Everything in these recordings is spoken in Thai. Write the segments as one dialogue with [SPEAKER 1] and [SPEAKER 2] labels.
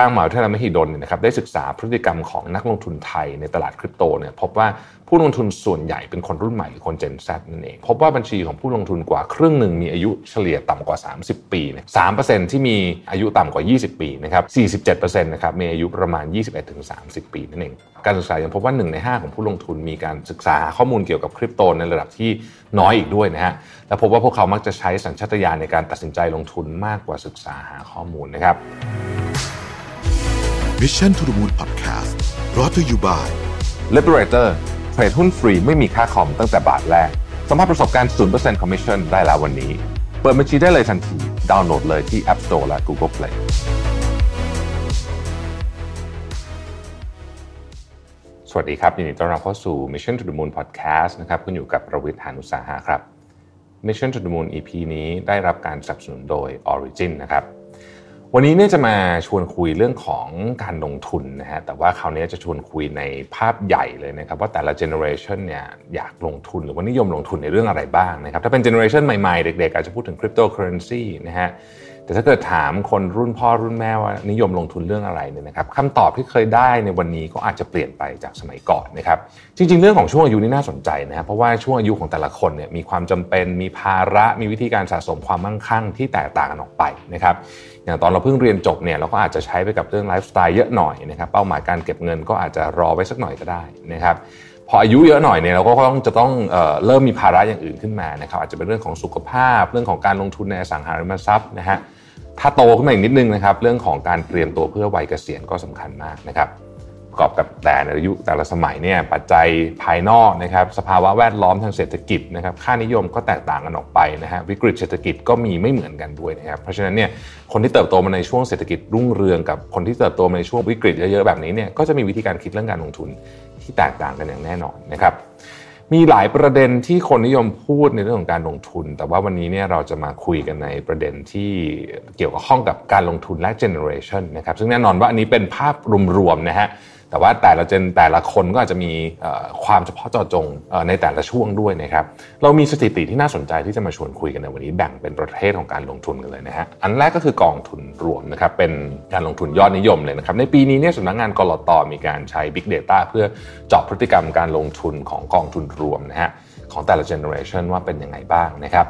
[SPEAKER 1] างมหาวิทยาลัยมหิดลเนี่ยนะครับได้ศึกษาพฤติกรรมของนักลงทุนไทยในตลาดคริปโตเนี่ยพบว่าผู้ลงทุนส่วนใหญ่เป็นคนรุ่นใหม่หรือคน Gen Z นั่นเอง พบว่าบัญชีของผู้ลงทุนกว่าครึ่งหนึ่งมีอายุเฉลี่ยต่ำกว่า 30 ปีเนี่ยสามเปอร์เซ็นที่มีอายุต่ำกว่า 20 ปีนะครับ 47%นะครับมีอายุประมาณ 21-30 ปีนั่นเอง การศึกษายังพบว่า 1 ใน 5 ของผู้ลงทุนมีการศึกษาข้อมูลเกี่ยวกับคริปโตในระดับที่น้อยอีกด้วยนะฮะและพบว่าพวกเขามักจะใช้สัญชาตญาณในการตัดสินใจลงทุนมากกว่าศึกษาหาข้อมูลนะครับ
[SPEAKER 2] Mission to the Moon Podcast brought to you by
[SPEAKER 1] Liberator เทรดหุ้นฟรีไม่มีค่าคอมตั้งแต่บาทแรกสัมผัสประสบการณ์ 0% Commission ได้แล้ววันนี้ เปิดบัญชีได้เลยทันที ดาวน์โหลดเลยที่ App Store และ Google Play สวัสดีครับ ยินดีต้อนรับเข้าสู่ Mission to the Moon Podcast นะครับคุณอยู่กับประวิทยานุสาหะครับ Mission to the Moon EP นี้ได้รับการสนับสนุนโดย Origin นะครับ วันนี้เนี่ยจะมาชวนคุยเรื่องของการลงทุนนะฮะแต่ว่าคราวนี้จะชวนคุยในภาพใหญ่เลยนะครับว่าแต่ละเจเนอเรชันเนี่ยอยากลงทุนหรือว่านิยมลงทุนในเรื่องอะไรบ้างนะครับถ้าเป็นเจเนอเรชันใหม่ๆ เด็กๆ อาจจะพูดถึงคริปโตเคอเรนซีนะฮะแต่ถ้าเกิดถามคนรุ่นพ่อรุ่นแม่ว่านิยมลงทุนเรื่องอะไรเนี่ยนะครับคำตอบที่เคยได้ในวันนี้ก็อาจจะเปลี่ยนไปจากสมัยก่อนนะครับจริง ๆ เรื่องของช่วงอายุนี่น่าสนใจนะครับเพราะว่าช่วงอายุของแต่ละคนเนี่ยมีความจำเป็นมีภาระมีวิธีการสะสมความมั่งคั่งที่แตกต่างกันออกไปนะครับ อย่างตอนเราเพิ่งเรียนจบเนี่ยเราก็อาจจะใช้ไปกับเรื่องไลฟ์สไตล์เยอะหน่อยนะครับเป้าหมายการเก็บเงินก็อาจจะรอไว้สักหน่อยก็ได้นะครับพออายุเยอะหน่อยเนี่ยเราก็ต้องจะต้องเออเริ่มมีภาระอย่างอื่นขึ้นมานะครับอาจจะเป็นเรื่องของสุขภาพ เรื่องของการลงทุนในอสังหาริมทรัพย์นะฮะถ้าโตขึ้นมาอีกนิดนึงนะครับเรื่องของการเตรียมตัวเพื่อวัยเกษียณก็สำคัญมากนะครับ ประกอบกับแต่ในอายุแต่ละสมัยเนี่ยปัจจัยภายนอกนะครับสภาวะแวดล้อมทางเศรษฐกิจนะครับค่านิยมก็แตกต่างกันออกไปนะฮะวิกฤตเศรษฐกิจก็มีไม่เหมือนกันด้วยนะครับเพราะฉะนั้นเนี่ยคนที่เติบโตมาในช่วงเศรษฐกิจรุ่งเรืองกับคนที่เติบโตมาในช่วงวิกฤตเยอะๆแบบนี้เนี่ยก็จะมีวิธีการคิดเรื่องการลงทุนที่แตกต่างกันอย่างแน่นอนนะครับมีหลายประเด็นที่คนนิยมพูดในเรื่องของการลงทุน แต่ว่าวันนี้เนี่ยเราจะมาคุยกันในประเด็นที่เกี่ยวกับข้องกับการลงทุนและเจเนอเรชันนะครับซึ่งแน่นอนว่าอันนี้เป็นภาพรวมๆนะฮะ แต่ว่าแต่ละเจนแต่ละคนก็อาจจะมีความเฉพาะเจาะจงในแต่ละช่วงด้วยนะครับ เรามีสถิติที่น่าสนใจที่จะมาชวนคุยกันในวันนี้แบ่งเป็นประเภทของการลงทุนกันเลยนะฮะ อันแรกก็คือกองทุนรวมนะครับ เป็นการลงทุนยอดนิยมเลยนะครับ ในปีนี้เนี่ยสำนักงานกรตมีการใช้ Big Data เพื่อเจาะพฤติกรรมการลงทุนของกองทุนรวมนะฮะของแต่ละเจเนอเรชันว่าเป็นยังไงบ้างนะครับ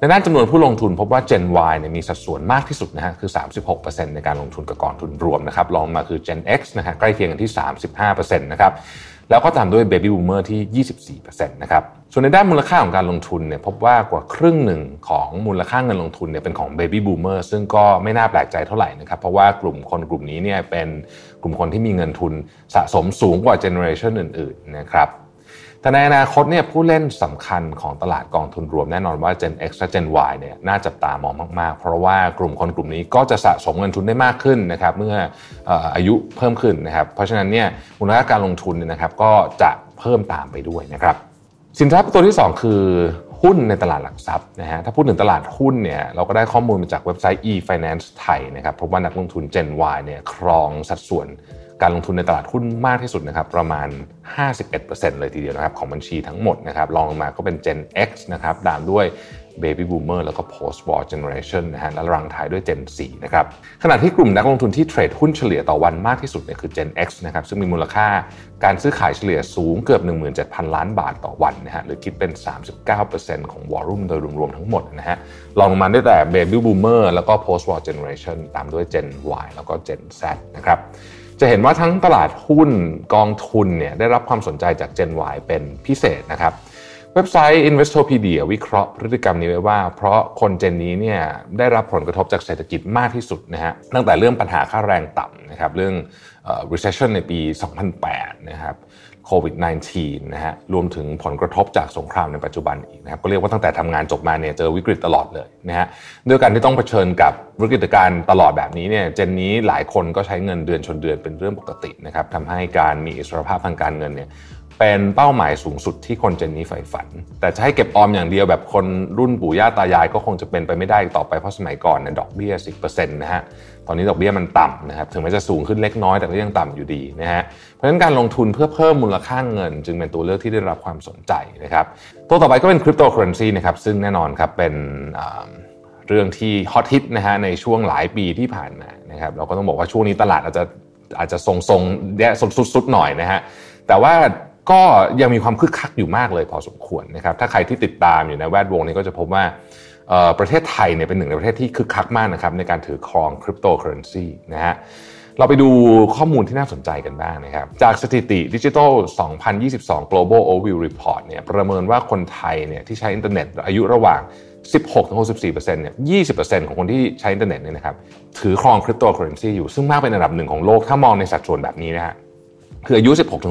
[SPEAKER 1] ในด้านจำนวนผู้ลงทุนพบว่า Gen Y เนี่ยมีสัดส่วนมากที่สุดนะฮะคือ 36%ในการลงทุนกับกองทุนรวมนะครับรองมาคือ Gen X นะฮะใกล้เคียงกันที่ 35%นะครับแล้วก็ตามด้วย Baby Boomer ที่ 24%นะครับส่วนในด้านมูลค่าของการลงทุนเนี่ยพบว่ากว่าครึ่งหนึ่งของมูลค่าเงินลงทุนเนี่ยเป็นของ Baby Boomer ซึ่งก็ไม่น่าแปลกใจเท่าไหร่นะครับเพราะว่ากลุ่มคนกลุ่มนี้เนี่ยเป็นกลุ่มคนที่มีเงินทุนสะสมสูงกว่าเจเนอเรชันอื่นๆนะครับ แต่ในอนาคตเนี่ยผู้เล่นสำคัญของตลาดกองทุนรวมแน่นอนว่า Gen X และ Gen Y เนี่ยน่าจับตามองมาก ๆ เพราะว่ากลุ่มคนกลุ่มนี้ก็จะสะสมเงินทุนได้มากขึ้นนะครับเมื่ออายุเพิ่มขึ้นนะครับเพราะฉะนั้นเนี่ยมูลค่าการลงทุนเนี่ยนะครับก็จะเพิ่มตามไปด้วยนะครับสินทรัพย์ตัวที่ 2 คือหุ้นในตลาดหลักทรัพย์นะฮะถ้าพูดถึงตลาดหุ้นเนี่ยเราก็ได้ข้อมูลมาจากเว็บไซต์ e-finance ไทยนะครับพบว่านักลงทุน Gen Y เนี่ยครองสัดส่วน การลงทุนในตลาดหุ้นมากที่สุดนะครับประมาณ 51%เลยทีเดียวนะครับของบัญชีทั้งหมดนะครับรองลงมาก็เป็น Gen X นะครับตามด้วย Baby Boomer แล้วก็ Post War Generation นะฮะและรังท้ายด้วย Gen 4นะครับขณะที่กลุ่มนักลงทุนที่เทรดหุ้นเฉลี่ยต่อวันมากที่สุดเนี่ยคือ Gen X นะครับซึ่งมีมูลค่าการซื้อขายเฉลี่ยสูงเกือบ 17,000 ล้านบาทต่อวันนะฮะหรือคิดเป็น 39%ของวอลุ่มโดยรวมๆทั้งหมดนะฮะรองลงมาได้แต่ Baby Boomer แล้วก็ Post War Generation ตามด้วย Gen Y แล้วก็ Gen Z นะครับ จะเห็นว่าทั้งตลาดหุ้นกองทุนเนี่ยได้รับความสนใจจาก Gen Y เป็นพิเศษนะครับ เว็บไซต์ Investopedia วิเคราะห์พฤติกรรมนี้ไว้ว่า เพราะคนเจนนี้เนี่ยได้รับผลกระทบจากเศรษฐกิจมากที่สุดนะฮะตั้งแต่เรื่องปัญหาค่าแรงต่ำนะครับเรื่อง recession ในปี 2008 นะครับ โควิด -19 นะฮะรวมถึงผลกระทบจากสงครามในปัจจุบันอีกนะครับก็เรียกว่าตั้งแต่ทำงานจบมาเนี่ยเจอวิกฤตตลอดเลยนะฮะด้วยการที่ต้องเผชิญกับวิกฤตการณ์ตลอดแบบนี้เนี่ยเจนนี้หลายคนก็ใช้เงินเดือนชนเดือนเป็นเรื่องปกตินะครับทำให้การมีอิสรภาพทางการเงินเนี่ยเป็นเป้าหมายสูงสุดที่คนเจนนี้ใฝ่ฝัน แต่จะให้เก็บออมอย่างเดียวแบบคนรุ่นปู่ย่าตายายก็คงจะเป็นไปไม่ได้ต่อไปเพราะสมัยก่อนเนี่ยดอกเบี้ย10%นะฮะ ตอนนี้ดอกเบี้ยมันต่ำนะครับถึงแม้จะสูงขึ้นเล็กน้อยแต่ก็ยังต่ำอยู่ดีนะฮะเพราะฉะนั้นการลงทุนเพื่อเพิ่มมูลค่าเงิน จึงเป็นตัวเลือกที่ได้รับความสนใจนะครับตัวต่อไปก็เป็นคริปโตเคอเรนซีนะครับซึ่งแน่นอนครับเป็นเรื่องที่ฮอตฮิตนะฮะในช่วงหลายปีที่ผ่านมานะครับเราก็ต้องบอกว่าช่วงนี้ตลาดอาจจะอาจจะทรงๆแย่สุดๆหน่อยนะฮะแต่ว่าก็ยังมีความคึกคักอยู่มากเลยพอสมควรนะครับถ้าใครที่ติดตามอยู่ในแวดวงนี้ก็จะพบว่า ประเทศไทยเนี่ยเป็นหนึ่งในประเทศที่คึกคักมากนะครับในการถือครองคริปโตเคอเรนซีนะฮะเราไปดูข้อมูลที่น่าสนใจกันบ้างนะครับ จากสถิติดิจิทัล 2022 Global Overview Report เนี่ยประเมินว่าคนไทยเนี่ยที่ใช้อินเทอร์เน็ตอายุระหว่าง 16-64%เนี่ย20%ของคนที่ใช้อินเทอร์เน็ตเนี่ยนะครับถือครองคริปโตเคอเรนซีอยู่ซึ่งมากเป็นอันดับหนึ่งของโลกถ้ามองในสัดส่วนแบบนี้นะฮะคืออายุ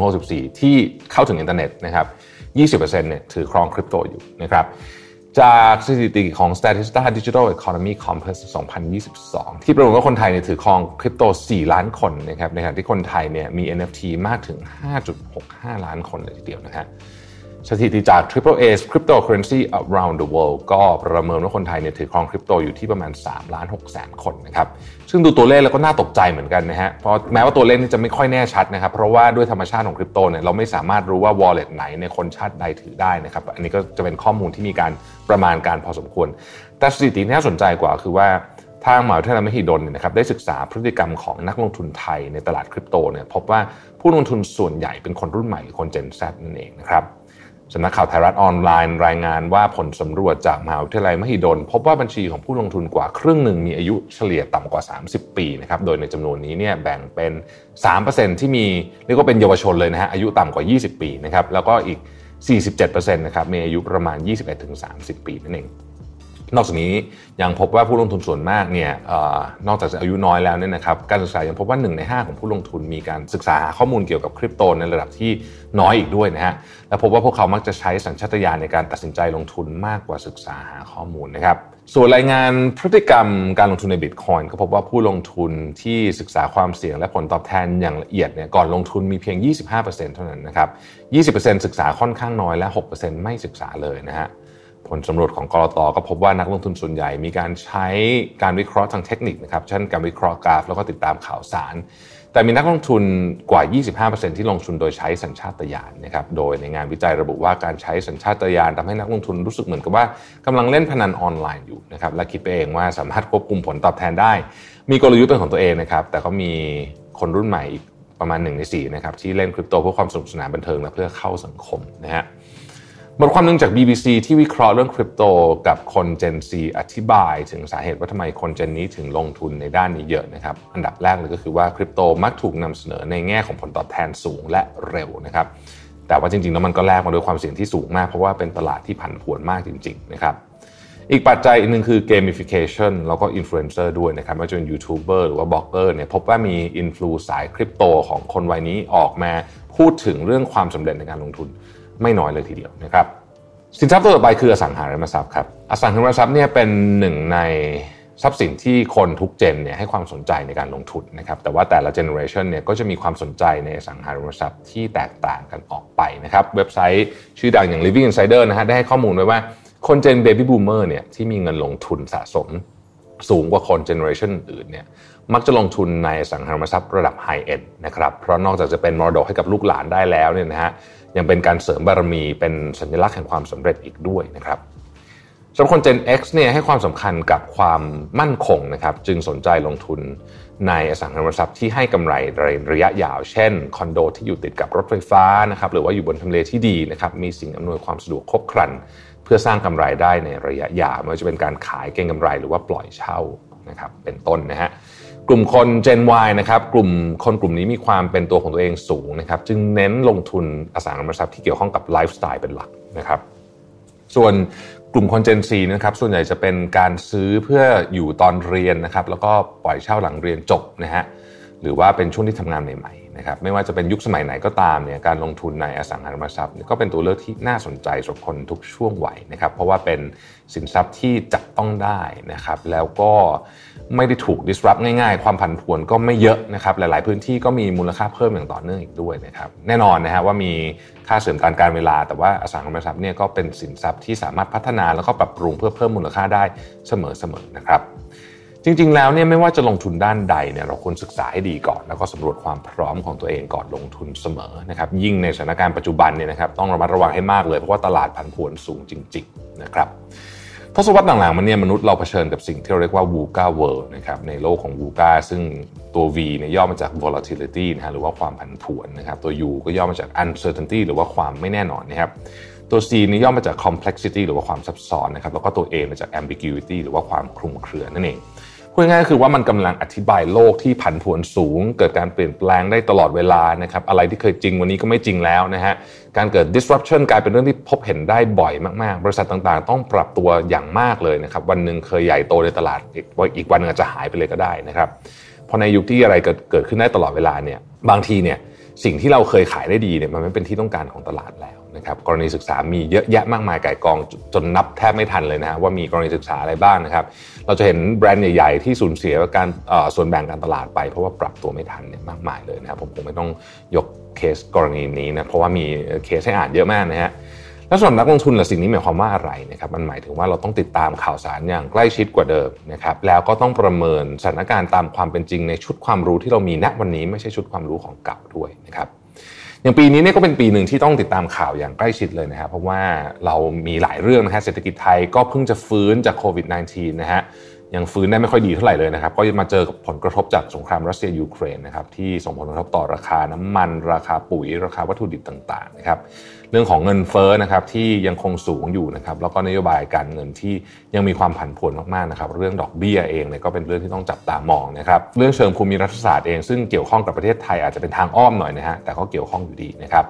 [SPEAKER 1] 16-64 ที่เข้าถึงอินเทอร์เน็ตนะครับ 20%เนี่ยถือครองคริปโตอยู่นะครับ จากสถิติของ Statista Digital Economy Compass 2022 ที่ประเมินว่าคนไทยเนี่ยถือครองคริปโต 4 ล้านคนนะครับในขณะที่คนไทยเนี่ยมี NFT มากถึง 5.65 ล้านคนเลยทีเดียวนะครับ สถิติจาก Triple A Cryptocurrency Around the World ก็ประเมินว่าคนไทยเนี่ยถือครองคริปโตอยู่ที่ประมาณ3ล้าน6แสนคนนะครับ ซึ่งดูตัวเลขแล้วก็น่าตกใจเหมือนกันนะฮะ เพราะแม้ว่าตัวเลขนี้จะไม่ค่อยแน่ชัดนะครับ เพราะว่าด้วยธรรมชาติของคริปโตเนี่ยเราไม่สามารถรู้ว่า wallet ไหนในคนชาติใดถือได้นะครับ อันนี้ก็จะเป็นข้อมูลที่มีการประมาณการพอสมควร แต่สถิติที่น่าสนใจกว่าคือว่าทางมหาวิทยาลัยมหิดลเนี่ยนะครับได้ศึกษาพฤติกรรมของนักลงทุนไทยในตลาดคริปโตเนี่ยพบว่าผู้ลงทุนส่วนใหญ่เป็นคนรุ่นใหม่หรือคน Gen Z นั่นเองนะครับ สำนักข่าวไทยรัฐออนไลน์ รายงานว่าผลสำรวจจากมหาวิทยาลัยมหิดล พบว่าบัญชีของผู้ลงทุนกว่าครึ่งหนึ่งมีอายุเฉลี่ยต่ำกว่า 30 ปีนะครับโดยในจำนวนนี้เนี่ยแบ่งเป็น 3%ที่มีเรียกว่าเป็นเยาวชนเลยนะฮะอายุต่ำกว่า 20 ปีนะครับแล้วก็อีก 47%นะครับมีอายุประมาณ 21-30 ปีนั่นเอง นอกจากนี้ยังพบว่าผู้ลงทุนส่วนมากเนี่ยอนอกจากจะอายุน้อยแล้วเนี่ยนะครับการศึกษายังพบว่า 1 ใน 5 ของผู้ลงทุนมีการศึกษาข้อมูลเกี่ยวกับคริปโตในระดับที่น้อยอีกด้วยนะฮะและพบว่าพวกเขามักจะใช้สัญชาตญาณในการตัดสินใจลงทุนมากกว่าศึกษาหาข้อมูลนะครับส่วนรายงานพฤติกรรมการลงทุนในบิตคอยน์ก็พบว่าผู้ลงทุนที่ศึกษาความเสี่ยงและผลตอบแทนอย่างละเอียดเนี่ยก่อนลงทุนมีเพียง 25%เท่านั้นนะครับ 20%ศึกษาค่อนข้างน้อยและ 6%ไม่ศึกษาเลยนะฮะ ลสำรวจของกรตก็พบว่านักลงทุนส่วนใหญ่ มีการใช้การวิเคราะห์ทางเทคนิคนะครับเช่นการวิเคราะห์กราฟ แล้วก็ติดตามข่าวสาร แต่มีนักลงทุนกว่า 25%ที่ลงทุนโดยใช้สัญชาตญาณนะครับโดยในงานวิจัยระบุว่าการใช้สัญชาตญาณทำให้นักลงทุนรู้สึกเหมือนกับว่ากำลังเล่นพนันออนไลน์อยู่นะครับและคิดไปเองว่าสามารถควบคุมผลตอบแทนได้ มีกลยุทธ์เป็นของตัวเองนะครับแต่ก็มีคนรุ่นใหม่อีกประมาณ1ใน4นะครับที่เล่นคริปโตเพื่อความสนุกสนานบันเทิงและเพื่อเข้าสังคมนะฮะ บทความหนึ่งจาก BBC ที่วิเคราะห์เรื่องคริปโตกับคน Gen Z อธิบายถึงสาเหตุว่าทำไมคน Gen นี้ถึงลงทุนในด้านนี้เยอะนะครับ อันดับแรกเลยก็คือว่าคริปโตมักถูกนำเสนอในแง่ของผลตอบแทนสูงและเร็วนะครับ แต่ว่าจริงๆแล้วมันก็แลกมาด้วยความเสี่ยงที่สูงมากเพราะว่าเป็นตลาดที่ผันผวนมากจริง ๆ นะครับอีกปัจจัยอีกหนึ่งคือ gamification แล้วก็อินฟลูเอนเซอร์ด้วยนะครับไม่ว่าจะเป็นยูทูบเบอร์หรือว่าบล็อกเกอร์เนี่ยพบว่ามีอินฟลูสายคริปโตของคนวัยนี้ออกมาพูดถึงเรื่องความสำเร็จในการลงทุน ไม่น้อยเลยทีเดียวนะครับสินทรัพย์ตัวต่อไปคืออสังหาริมทรัพย์ครับอสังหาริมทรัพย์เนี่ยเป็นหนึ่งในทรัพย์สินที่คนทุกเจนเนี่ยให้ความสนใจในการลงทุนนะครับแต่ว่าแต่ละเจเนอเรชันเนี่ยก็จะมีความสนใจในอสังหาริมทรัพย์ที่แตกต่างกันออกไปนะครับเว็บไซต์ชื่อดังอย่าง Living Insider นะฮะได้ให้ข้อมูลไว้ว่าคนเจนเบบี้บูมเมอร์เนี่ยที่มีเงินลงทุนสะสมสูงกว่าคนเจเนอเรชันอื่นเนี่ยมักจะลงทุนในอสังหาริมทรัพย์ระดับ high-end นะครับเพราะนอกจากจะเป็นมรดกให้กับลูกหลานได้แล้วเนี่ยนะฮะ ยังเป็นการเสริมบารมีเป็นสัญลักษณ์แห่งความสำเร็จอีกด้วยนะครับสำหรับคน Gen X เนี่ยให้ความสำคัญกับความมั่นคงนะครับจึงสนใจลงทุนในอสังหาริมทรัพย์ที่ให้กำไรในระยะยาว เช่นคอนโดที่อยู่ติดกับรถไฟฟ้านะครับหรือว่าอยู่บนทำเลที่ดีนะครับมีสิ่งอำนวยความสะดวกครบครัน เพื่อสร้างกำไรได้ในระยะยาวไม่ว่าจะเป็นการขายเก็งกำไรหรือว่าปล่อยเช่านะครับเป็นต้นนะฮะ กลุ่มคน Gen Y นะครับกลุ่มคนกลุ่มนี้มีความเป็นตัวของตัวเองสูงนะครับจึงเน้นลงทุนอสังหาริมทรัพย์ที่เกี่ยวข้องกับไลฟ์สไตล์เป็นหลักนะครับส่วนกลุ่มคน Gen Z นะครับส่วนใหญ่จะเป็นการซื้อเพื่ออยู่ตอนเรียนนะครับแล้วก็ปล่อยเช่าหลังเรียนจบนะฮะหรือว่าเป็นช่วงที่ทำงานใหม่ๆนะครับไม่ว่าจะเป็นยุคสมัยไหนก็ตามเนี่ยการลงทุนในอสังหาริมทรัพย์ก็เป็นตัวเลือกที่น่าสนใจสำหรับคนทุกช่วงวัยนะครับเพราะว่าเป็นสินทรัพย์ที่จับต้องได้นะครับแล้วก็ ไม่ได้ถูก disrupt ง่ายๆ ความผันผวนก็ไม่เยอะนะครับหลายๆ พื้นที่ก็มีมูลค่าเพิ่มอย่างต่อเนื่องอีกด้วยนะครับแน่นอนนะฮะว่ามีค่าเสริมการการเวลา แต่ว่าอสังหาริมทรัพย์เนี่ยก็เป็นสินทรัพย์ที่สามารถพัฒนาแล้วก็ปรับปรุงเพื่อเพิ่มมูลค่าได้เสมอๆนะครับจริงๆ แล้วเนี่ยไม่ว่าจะลงทุนด้านใดเนี่ยเราควรศึกษาให้ดีก่อน แล้วก็สำรวจความพร้อมของตัวเองก่อนลงทุนเสมอนะครับยิ่งในสถานการณ์ปัจจุบันเนี่ยนะครับต้องระมัดระวังให้มากเลยเพราะว่าตลาดผันผวนสูงจริง ๆ นะครับ ทศวรรษหลังๆมันเนี่ยมนุษย์เราเผชิญกับสิ่งที่เราเรียกว่าวูกาเวิร์นะครับในโลกของวูกาซึ่งตัว V เนี่ยย่อมาจาก volatility นะฮะหรือว่าความผันผวนนะครับตัว U ก็ย่อมาจาก uncertainty หรือว่าความไม่แน่นอนนะครับตัว C นี่ย่อมาจาก complexity หรือว่าความซับซ้อนนะครับแล้วก็ตัว A มาจาก ambiguity หรือว่าความคลุมเครือนั่นเอง พูดง่ายๆคือว่ามันกำลังอธิบายโลกที่ผันผวนสูง เกิดการเปลี่ยนแปลงได้ตลอดเวลานะครับอะไรที่เคยจริงวันนี้ก็ไม่จริงแล้วนะฮะการเกิด disruption กลายเป็นเรื่องที่พบเห็นได้บ่อยมากๆ บริษัทต่างๆ ต้องปรับตัวอย่างมากเลยนะครับวันหนึ่งเคยใหญ่โตในตลาดอีกวันนึงอาจจะหายไปเลยก็ได้นะครับพราะในยุคที่อะไรเกิดเกิดขึ้นได้ตลอดเวลาเนี่ยบางทีเนี่ยสิ่งที่เราเคยขายได้ดีเนี่ยมันไม่เป็นที่ต้องการของตลาดแล้ว นะครับกรณีศึกษามีเยอะแยะมากมายไก่กองจนนับแทบไม่ทันเลยนะว่ามีกรณีศึกษาอะไรบ้างนะครับเราจะเห็นแบรนด์ใหญ่ๆที่สูญเสียการส่วนแบ่งการตลาดไป เพราะว่าปรับตัวไม่ทันเนี่ยมากมายเลยนะครับผมคงไม่ต้องยกเคสกรณีนี้นะเพราะว่ามีเคสให้อ่านเยอะมากนะฮะแล้วส่วนนักลงทุนล่ะสิ่งนี้หมายความว่าอะไรนะครับมันหมายถึงว่าเราต้องติดตามข่าวสารอย่างใกล้ชิดกว่าเดิมนะครับแล้วก็ต้องประเมินสถานการณ์ตามความเป็นจริงในชุดความรู้ที่เรามีณวันนี้ไม่ใช่ชุดความรู้ของเก่าด้วยนะครับ อย่างปีนี้เนี่ยก็เป็นปีหนึ่งที่ต้องติดตามข่าวอย่างใกล้ชิดเลยนะครับเพราะว่าเรามีหลายเรื่องนะฮะเศรษฐกิจไทยก็เพิ่งจะฟื้นจากโควิด -19 นะฮะยังฟื้นได้ไม่ค่อยดีเท่าไหร่เลยนะครับ ก็มาเจอกับผลกระทบจากสงครามรัสเซียยูเครนนะครับที่ส่งผลกระทบต่อราคาน้ำมัน ราคาปุ๋ย ราคาวัตถุดิบต่างๆนะครับ เรื่องของเงินเฟ้อนะครับที่ยังคงสูงอยู่นะครับแล้วก็นโยบายการเงินที่ยังมีความผันผวนมากๆนะครับเรื่องดอกเบี้ยเองเนี่ยก็เป็นเรื่องที่ต้องจับตามองนะครับเรื่องเชิงภูมิรัฐศาสตร์เองซึ่งเกี่ยวข้องกับประเทศไทยอาจจะเป็นทางอ้อมหน่อยนะฮะแต่ก็เกี่ยวข้องอยู่ดีนะครับ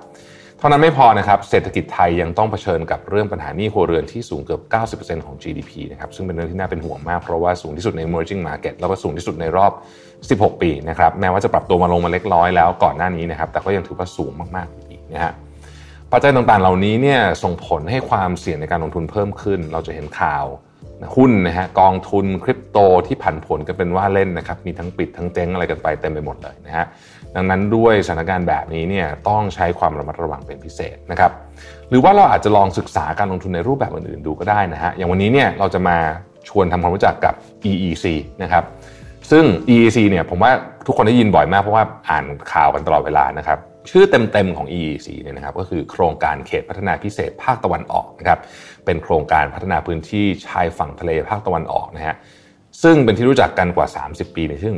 [SPEAKER 1] เท่านั้นไม่พอนะครับเศรษฐกิจไทยยังต้องเผชิญกับเรื่องปัญหานี้ครัวเรือนที่สูงเกือบ 90%ของ GDP นะครับซึ่งเป็นเรื่องที่น่าเป็นห่วงมากเพราะว่าสูงที่สุดใน emerging market แล้วก็สูงที่สุดในรอบ 16 ปีนะครับแม้ว่าจะปรับตัวมาลงมาเล็กน้อยแล้วก่อนหน้านี้นะครับแต่ก็ยังถือว่าสูงมากๆอีกนะฮะ ปัจจัยต่างๆ เหล่านี้เนี่ยส่งผลให้ความเสี่ยงในการลงทุนเพิ่มขึ้น เราจะเห็นข่าวหุ้นนะฮะกองทุนคริปโตที่ผันผวนกันเป็นว่าเล่นนะครับมีทั้งปิดทั้งเจ๊งอะไรกันไปเต็มไปหมดเลยนะฮะดังนั้นด้วยสถานการณ์แบบนี้เนี่ยต้องใช้ความระมัดระวังเป็นพิเศษนะครับหรือว่าเราอาจจะลองศึกษาการลงทุนในรูปแบบอื่นๆดูก็ได้นะฮะอย่างวันนี้เนี่ยเราจะมาชวนทำความรู้จักกับ EEC นะครับซึ่ง EEC เนี่ยผมว่าทุกคนได้ยินบ่อยมากเพราะว่าอ่านข่าวกันตลอดเวลานะครับ ชื่อเต็มๆของ EEC เนี่ยนะครับก็คือโครงการเขตพัฒนาพิเศษภาคตะวันออกนะครับเป็นโครงการพัฒนาพื้นที่ชายฝั่งทะเลภาคตะวันออกนะฮะซึ่งเป็นที่รู้จักกันกว่า 30 ปีในชื่อ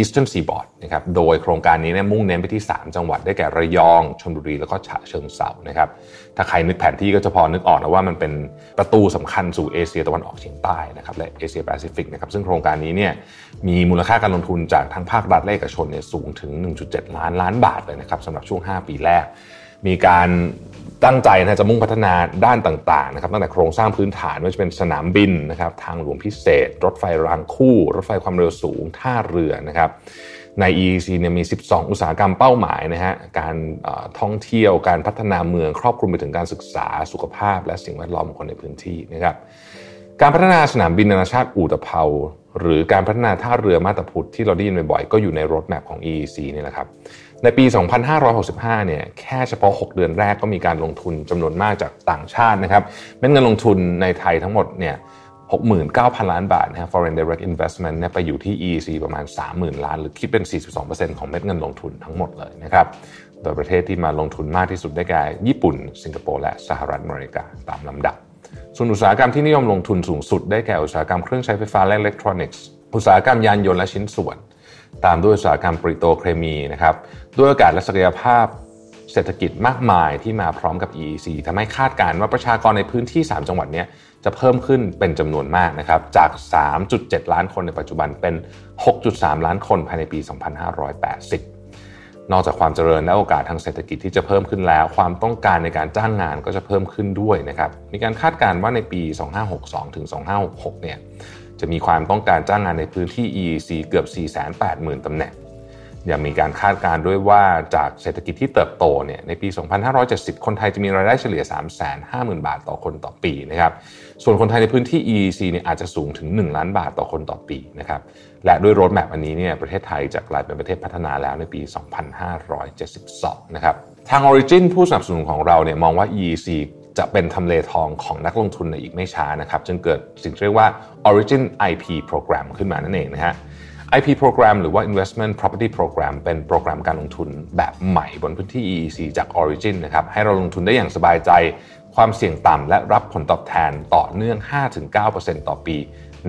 [SPEAKER 1] Eastern Seaboard นะครับโดยโครงการนี้เนี่ยมุ่งเน้นไปที่ 3 จังหวัดได้แก่ระยองชลบุรีแล้วก็ฉะเชิงเทรานะครับ ถ้าใครนึกแผนที่ก็จะพอนึกออกนะว่ามันเป็นประตูสำคัญสู่เอเชียตะวันออกเฉียงใต้นะครับและเอเชียแปซิฟิกนะครับซึ่งโครงการนี้เนี่ยมีมูลค่าการลงทุนจากทั้งภาครัฐและเอกชนเนี่ยสูงถึง 1.7 ล้านล้านบาทเลยนะครับสำหรับช่วง 5 ปีแรก มีการตั้งใจนะจะมุ่งพัฒนาด้านต่างๆนะครับตั้งแต่โครงสร้างพื้นฐานไม่ว่าจะเป็นสนามบินนะครับทางหลวงพิเศษ รถไฟรางคู่ รถไฟความเร็วสูงท่าเรือนะครับ ใน EEC เนี่ยมี 12 อุตสาหกรรมเป้าหมายนะฮะ การท่องเที่ยว การพัฒนาเมือง ครอบคลุมไปถึงการศึกษา สุขภาพ และสิ่งแวดล้อมของคนในพื้นที่นะครับ การพัฒนาสนามบินนานาชาติอู่ตะเภา หรือการพัฒนาท่าเรือมาตาพุทธที่เราได้ยินบ่อยๆ ก็อยู่ในรถแมพของ EEC นี่แหละครับ ในปี 2565 เนี่ย แค่เฉพาะ 6 เดือนแรกก็มีการลงทุนจำนวนมากจากต่างชาตินะครับ เม็ดเงินลงทุนในไทยทั้งหมดเนี่ย 69,000 ล้านบาทนะ foreign direct investment เนี่ยไปอยู่ที่ EEC ประมาณ 30,000 ล้าน หรือคิดเป็น 42%ของเม็ดเงินลงทุนทั้งหมดเลยนะครับโดยประเทศที่มาลงทุนมากที่สุดได้แก่ญี่ปุ่น สิงคโปร์และสหรัฐอเมริกาตามลำดับ ส่วนอุตสาหกรรมที่นิยมลงทุนสูงสุดได้แก่อุตสาหกรรมเครื่องใช้ไฟฟ้าและอิเล็กทรอนิกส์อุตสาหกรรมยานยนต์และชิ้นส่วน ตามด้วยอุตสาหกรรมปิโตรเคมีนะครับด้วยโอกาสและศักยภาพ เศรษฐกิจมากมายที่มาพร้อมกับ EEC ทำให้คาดการณ์ว่าประชากรในพื้นที่ 3 จังหวัดนี้จะเพิ่มขึ้นเป็นจำนวนมากนะครับจาก 3.7 ล้านคนในปัจจุบันเป็น 6.3 ล้านคนภายในปี 2580นอกจากความเจริญและโอกาสทางเศรษฐกิจที่จะเพิ่มขึ้นแล้ว ความต้องการในการจ้างงานก็จะเพิ่มขึ้นด้วยนะครับ มีการคาดการณ์ว่าในปี 2562 ถึง 2566 เนี่ย จะมีความต้องการจ้างงานในพื้นที่ EEC เกือบ 480,000 ตำแหน่ง ยังมีการคาดการณ์ด้วยว่าจากเศรษฐกิจที่เติบโตเนี่ยในปี 2570 คนไทยจะมีรายได้เฉลี่ย 350,000 บาทต่อคนต่อปีนะครับ ส่วนคนไทยในพื้นที่ EEC เนี่ยอาจจะสูงถึง 1 ล้านบาทต่อคนต่อปีนะครับ และด้วยรถแมพอันนี้เนี่ยประเทศไทยจะกลายเป็นประเทศพัฒนาแล้วในปี 2572 นะครับ ทาง Origin ผู้สนับสนุนของเราเนี่ยมองว่า EEC จะเป็นทำเลทองของนักลงทุนในอีกไม่ช้านะครับ จึงเกิดสิ่งที่เรียกว่า Origin IP Program ขึ้นมานั่นเองนะฮะ IP Program หรือว่า Investment Property Program เป็นโปรแกรมการลงทุนแบบใหม่บนพื้นที่ EEC จาก Origin นะครับให้เราลงทุนได้อย่างสบายใจ ความเสี่ยงต่ำและรับผลตอบแทนต่อเนื่อง 5-9%ต่อปี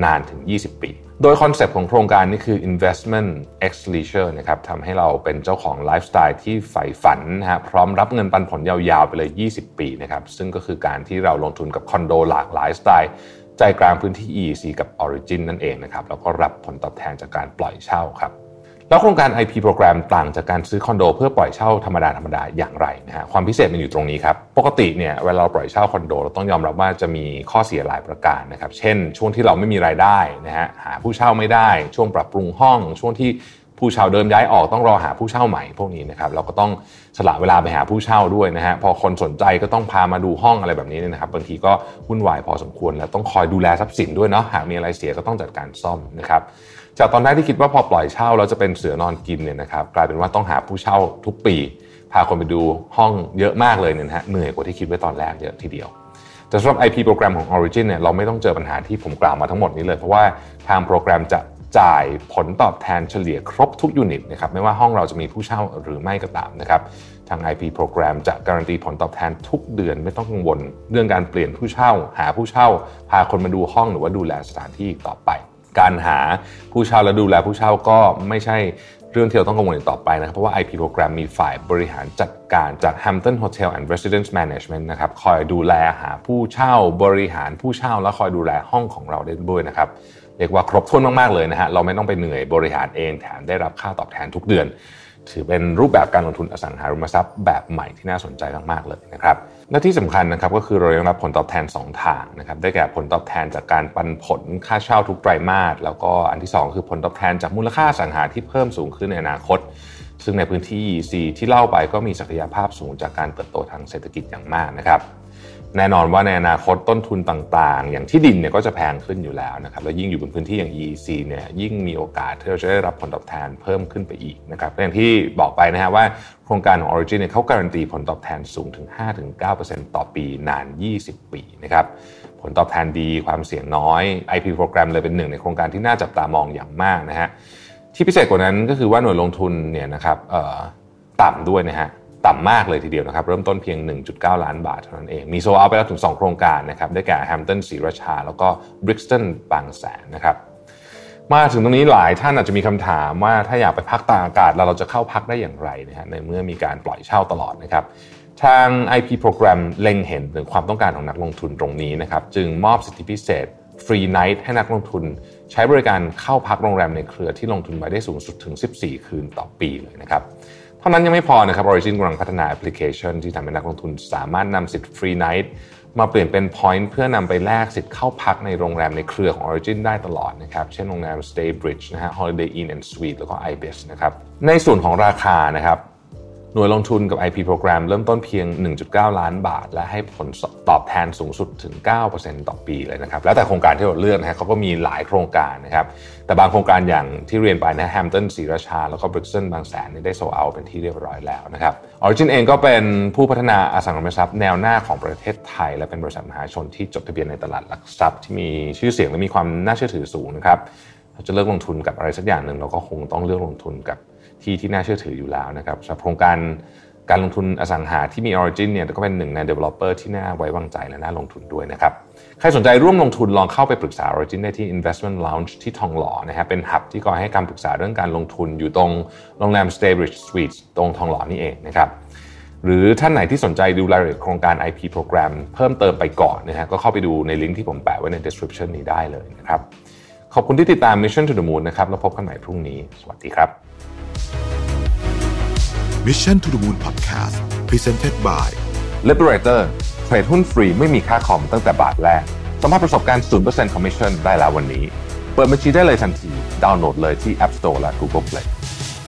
[SPEAKER 1] นานถึง 20 ปี โดยคอนเซปต์ของโครงการนี้คือ investment x leisure นะครับทำให้เราเป็นเจ้าของไลฟ์สไตล์ที่ใฝ่ฝันนะฮะพร้อมรับเงินปันผลยาวๆ ไปเลย 20 ปีนะครับซึ่งก็คือการที่เราลงทุนกับคอนโดหลากหลายสไตล์ ใจกลางพื้นที่ EEC กับ Origin นั่นเองนะครับแล้วก็รับผลตอบแทนจากการปล่อยเช่าครับแล้วโครงการ IP โปรแกรมต่างจากการซื้อคอนโด เพื่อปล่อยเช่าธรรมดาธรรมดาอย่างไรนะฮะความพิเศษมันอยู่ตรงนี้ครับ ปกติเนี่ยเวลาเราปล่อยเช่าคอนโด เราต้องยอมรับว่าจะมีข้อเสียหลายประการนะครับ เช่น ช่วงที่เราไม่มีรายได้นะฮะหาผู้เช่าไม่ได้ ช่วงปรับปรุงห้อง ช่วงที่ผู้เช่าเดิมย้ายออกต้องรอหาผู้เช่าใหม่พวกนี้นะครับเราก็ต้อง สละเวลาไปหาผู้เช่าด้วยนะฮะพอคนสนใจก็ต้องพามาดูห้องอะไรแบบนี้นะครับบางทีก็วุ่นวายพอสมควร แล้วต้องคอยดูแลทรัพย์สินด้วยเนาะหากมีอะไรเสียก็ต้องจัดการซ่อมนะครับจากตอนแรกที่คิดว่าพอปล่อยเช่าแล้วจะเป็นเสือนอนกินเนี่ยนะครับกลายเป็นว่าต้องหาผู้เช่าทุกปี พาคนไปดูห้องเยอะมากเลยเนี่ยนะฮะเหนื่อยกว่าที่คิดไว้ตอนแรกเยอะทีเดียวแต่สำหรับ IP โปรแกรมของ Origin เนี่ยเราไม่ต้องเจอปัญหาที่ผมกล่าวมาทั้งหมดนี้เลย เพราะว่าทางโปรแกรมจะ จ่ายผลตอบแทนเฉลี่ยครบทุกยูนิตนะครับไม่ว่าห้องเราจะมีผู้เช่าหรือไม่ก็ตามนะครับทาง IP โปรแกรมจะการันตีผลตอบแทนทุกเดือนไม่ต้องกังวล เรื่องการเปลี่ยนผู้เช่า หาผู้เช่า พาคนมาดูห้องหรือว่าดูแลสถานที่ต่อไป การหาผู้เช่าและดูแลผู้เช่าก็ไม่ใช่เรื่องที่เราต้องกังวลต่อไปนะครับ เพราะว่า IP โปรแกรมมีฝ่ายบริหารจัดการจาก Hampton Hotel and Residence Management นะครับคอยดูแลหาผู้เช่าบริหารผู้เช่า และคอยดูแลห้องของเราได้ด้วยนะครับ เรียกว่าครบถ้วนมากๆเลยนะฮะเราไม่ต้องไปเหนื่อยบริหารเองแถมได้รับค่าตอบแทนทุกเดือน ถือเป็นรูปแบบการลงทุนอสังหาริมทรัพย์แบบใหม่ที่น่าสนใจมากๆเลยนะครับและที่สำคัญนะครับก็คือเรายังรับผลตอบแทน 2 ทางนะครับได้แก่ผลตอบแทนจากการปันผลค่าเช่าทุกไตรมาสแล้วก็อันที่ 2 คือผลตอบแทนจากมูลค่าสังหาที่เพิ่มสูงขึ้นในอนาคต ซึ่งในพื้นที่ EC ที่เล่าไปก็มีศักยภาพสูงจากการเติบโตทางเศรษฐกิจอย่างมากนะครับ แน่นอนว่าในอนาคตต้นทุนต่างๆ อย่างที่ดินเนี่ยก็จะแพงขึ้นอยู่แล้วนะครับ แล้วยิ่งอยู่บนพื้นที่อย่าง EEC เนี่ยยิ่งมีโอกาสที่เราจะได้รับผลตอบแทนเพิ่มขึ้นไปอีกนะครับอย่างที่บอกไปนะฮะว่าโครงการของ Origin เนี่ยเขาการันตีผลตอบแทนสูงถึง 5-9%ต่อปีนาน 20 ปีนะครับผลตอบแทนดีความเสี่ยงน้อย IP โปรแกรมเลยเป็นหนึ่งในโครงการที่น่าจับตามองอย่างมากนะฮะที่พิเศษกว่านั้นก็คือว่าหน่วยลงทุนเนี่ยนะครับต่ำด้วยนะฮะ ต่ำมากเลยทีเดียวนะครับ เริ่มต้นเพียง 1.9 ล้านบาทเท่านั้นเอง มีโซเอาไปแล้วถึง 2 โครงการนะครับ ได้แก่แฮมป์ตันศรีราชา แล้วก็บริกสตันบางแสนนะครับมาถึงตรงนี้หลายท่านอาจจะมีคำถามว่าถ้าอยากไปพักตากอากาศเราจะเข้าพักได้อย่างไรนะฮะในเมื่อมีการปล่อยเช่าตลอดนะครับ ทาง IP โปรแกรมเล็งเห็นถึงความต้องการของนักลงทุนตรงนี้นะครับ จึงมอบสิทธิพิเศษ free night ให้นักลงทุน ใช้บริการเข้าพักโรงแรมในเครือที่ลงทุนไว้ได้สูงสุดถึง 14 คืนต่อปีเลยนะครับ ท่านั้นยังไม่พอนะครับ Origin กำลังพัฒนาแอปพลิเคชันที่ทำให้นักลงทุนสามารถนำสิทธิ์ free night มาเปลี่ยนเป็น point เพื่อนำไปแลกสิทธิ์เข้าพักในโรงแรมในเครือของ Origin ได้ตลอดนะครับ เช่นโรงแรม Staybridge นะฮะ Holiday Inn and Suite แล้วก็ ibis นะครับ ในส่วนของราคานะครับ หน่วยลงทุนกับ IP โปรแกรมเริ่มต้นเพียง 1.9 ล้านบาท และให้ผลตอบแทนสูงสุดถึง 9%ต่อปีเลยนะครับ แล้วแต่โครงการที่เราเลือกนะฮะเขาก็มีหลายโครงการนะครับ แต่บางโครงการอย่างที่เรียนไปนะ Hampton ศรีราชา แล้วก็ Brixton บางแสนนี่ได้ sold out เป็นที่เรียบร้อยแล้วนะครับ Origin เองก็เป็นผู้พัฒนาอสังหาริมทรัพย์แนวหน้าของประเทศไทย และเป็นบริษัทมหาชนที่จดทะเบียนในตลาดหลักทรัพย์ที่มีชื่อเสียงและมีความน่าเชื่อถือสูงนะครับเราจะเลือกลงทุนกับอะไรสักอย่างหนึ่งเราก็คงต้องเลือกลงทุนกับ ที่ที่น่าเชื่อถืออยู่แล้วนะครับสำหรับโครงการการลงทุนอสังหาที่มี Origin เนี่ยก็เป็นหนึ่งใน developer ที่น่าไว้วางใจและน่าลงทุนด้วยนะครับ ใครสนใจร่วมลงทุนลองเข้าไปปรึกษา Origin ได้ที่ Investment Lounge ที่ทองหล่อนะฮะเป็นหับที่คอยให้คำปรึกษาเรื่องการลงทุนอยู่ตรงโรงแรม Staybridge Suites ตรงทองหล่อนี่เองนะครับหรือท่านไหนที่สนใจดูรายละเอียดโครงการ IP โปรแกรมเพิ่มเติมไปก่อนนะฮะก็เข้าไปดูในลิงก์ที่ผมแปะไว้ใน description นี้ได้เลยนะครับขอบคุณที่ติดตาม Mission to the Moon นะครับแล้วพบกันใหม่พรุ่งนี้ สวัสดีครับ
[SPEAKER 2] Mission to the Moon Podcast Presented by
[SPEAKER 1] Liberator เทรดหุ้นฟรีไม่มีค่าคอมตั้งแต่บาทแรกสัมผัสประสบการณ์ 0% Commission ได้แล้ววันนี้ เปิดบัญชีได้เลยทันที ดาวน์โหลดเลยที่ App Store และ Google Play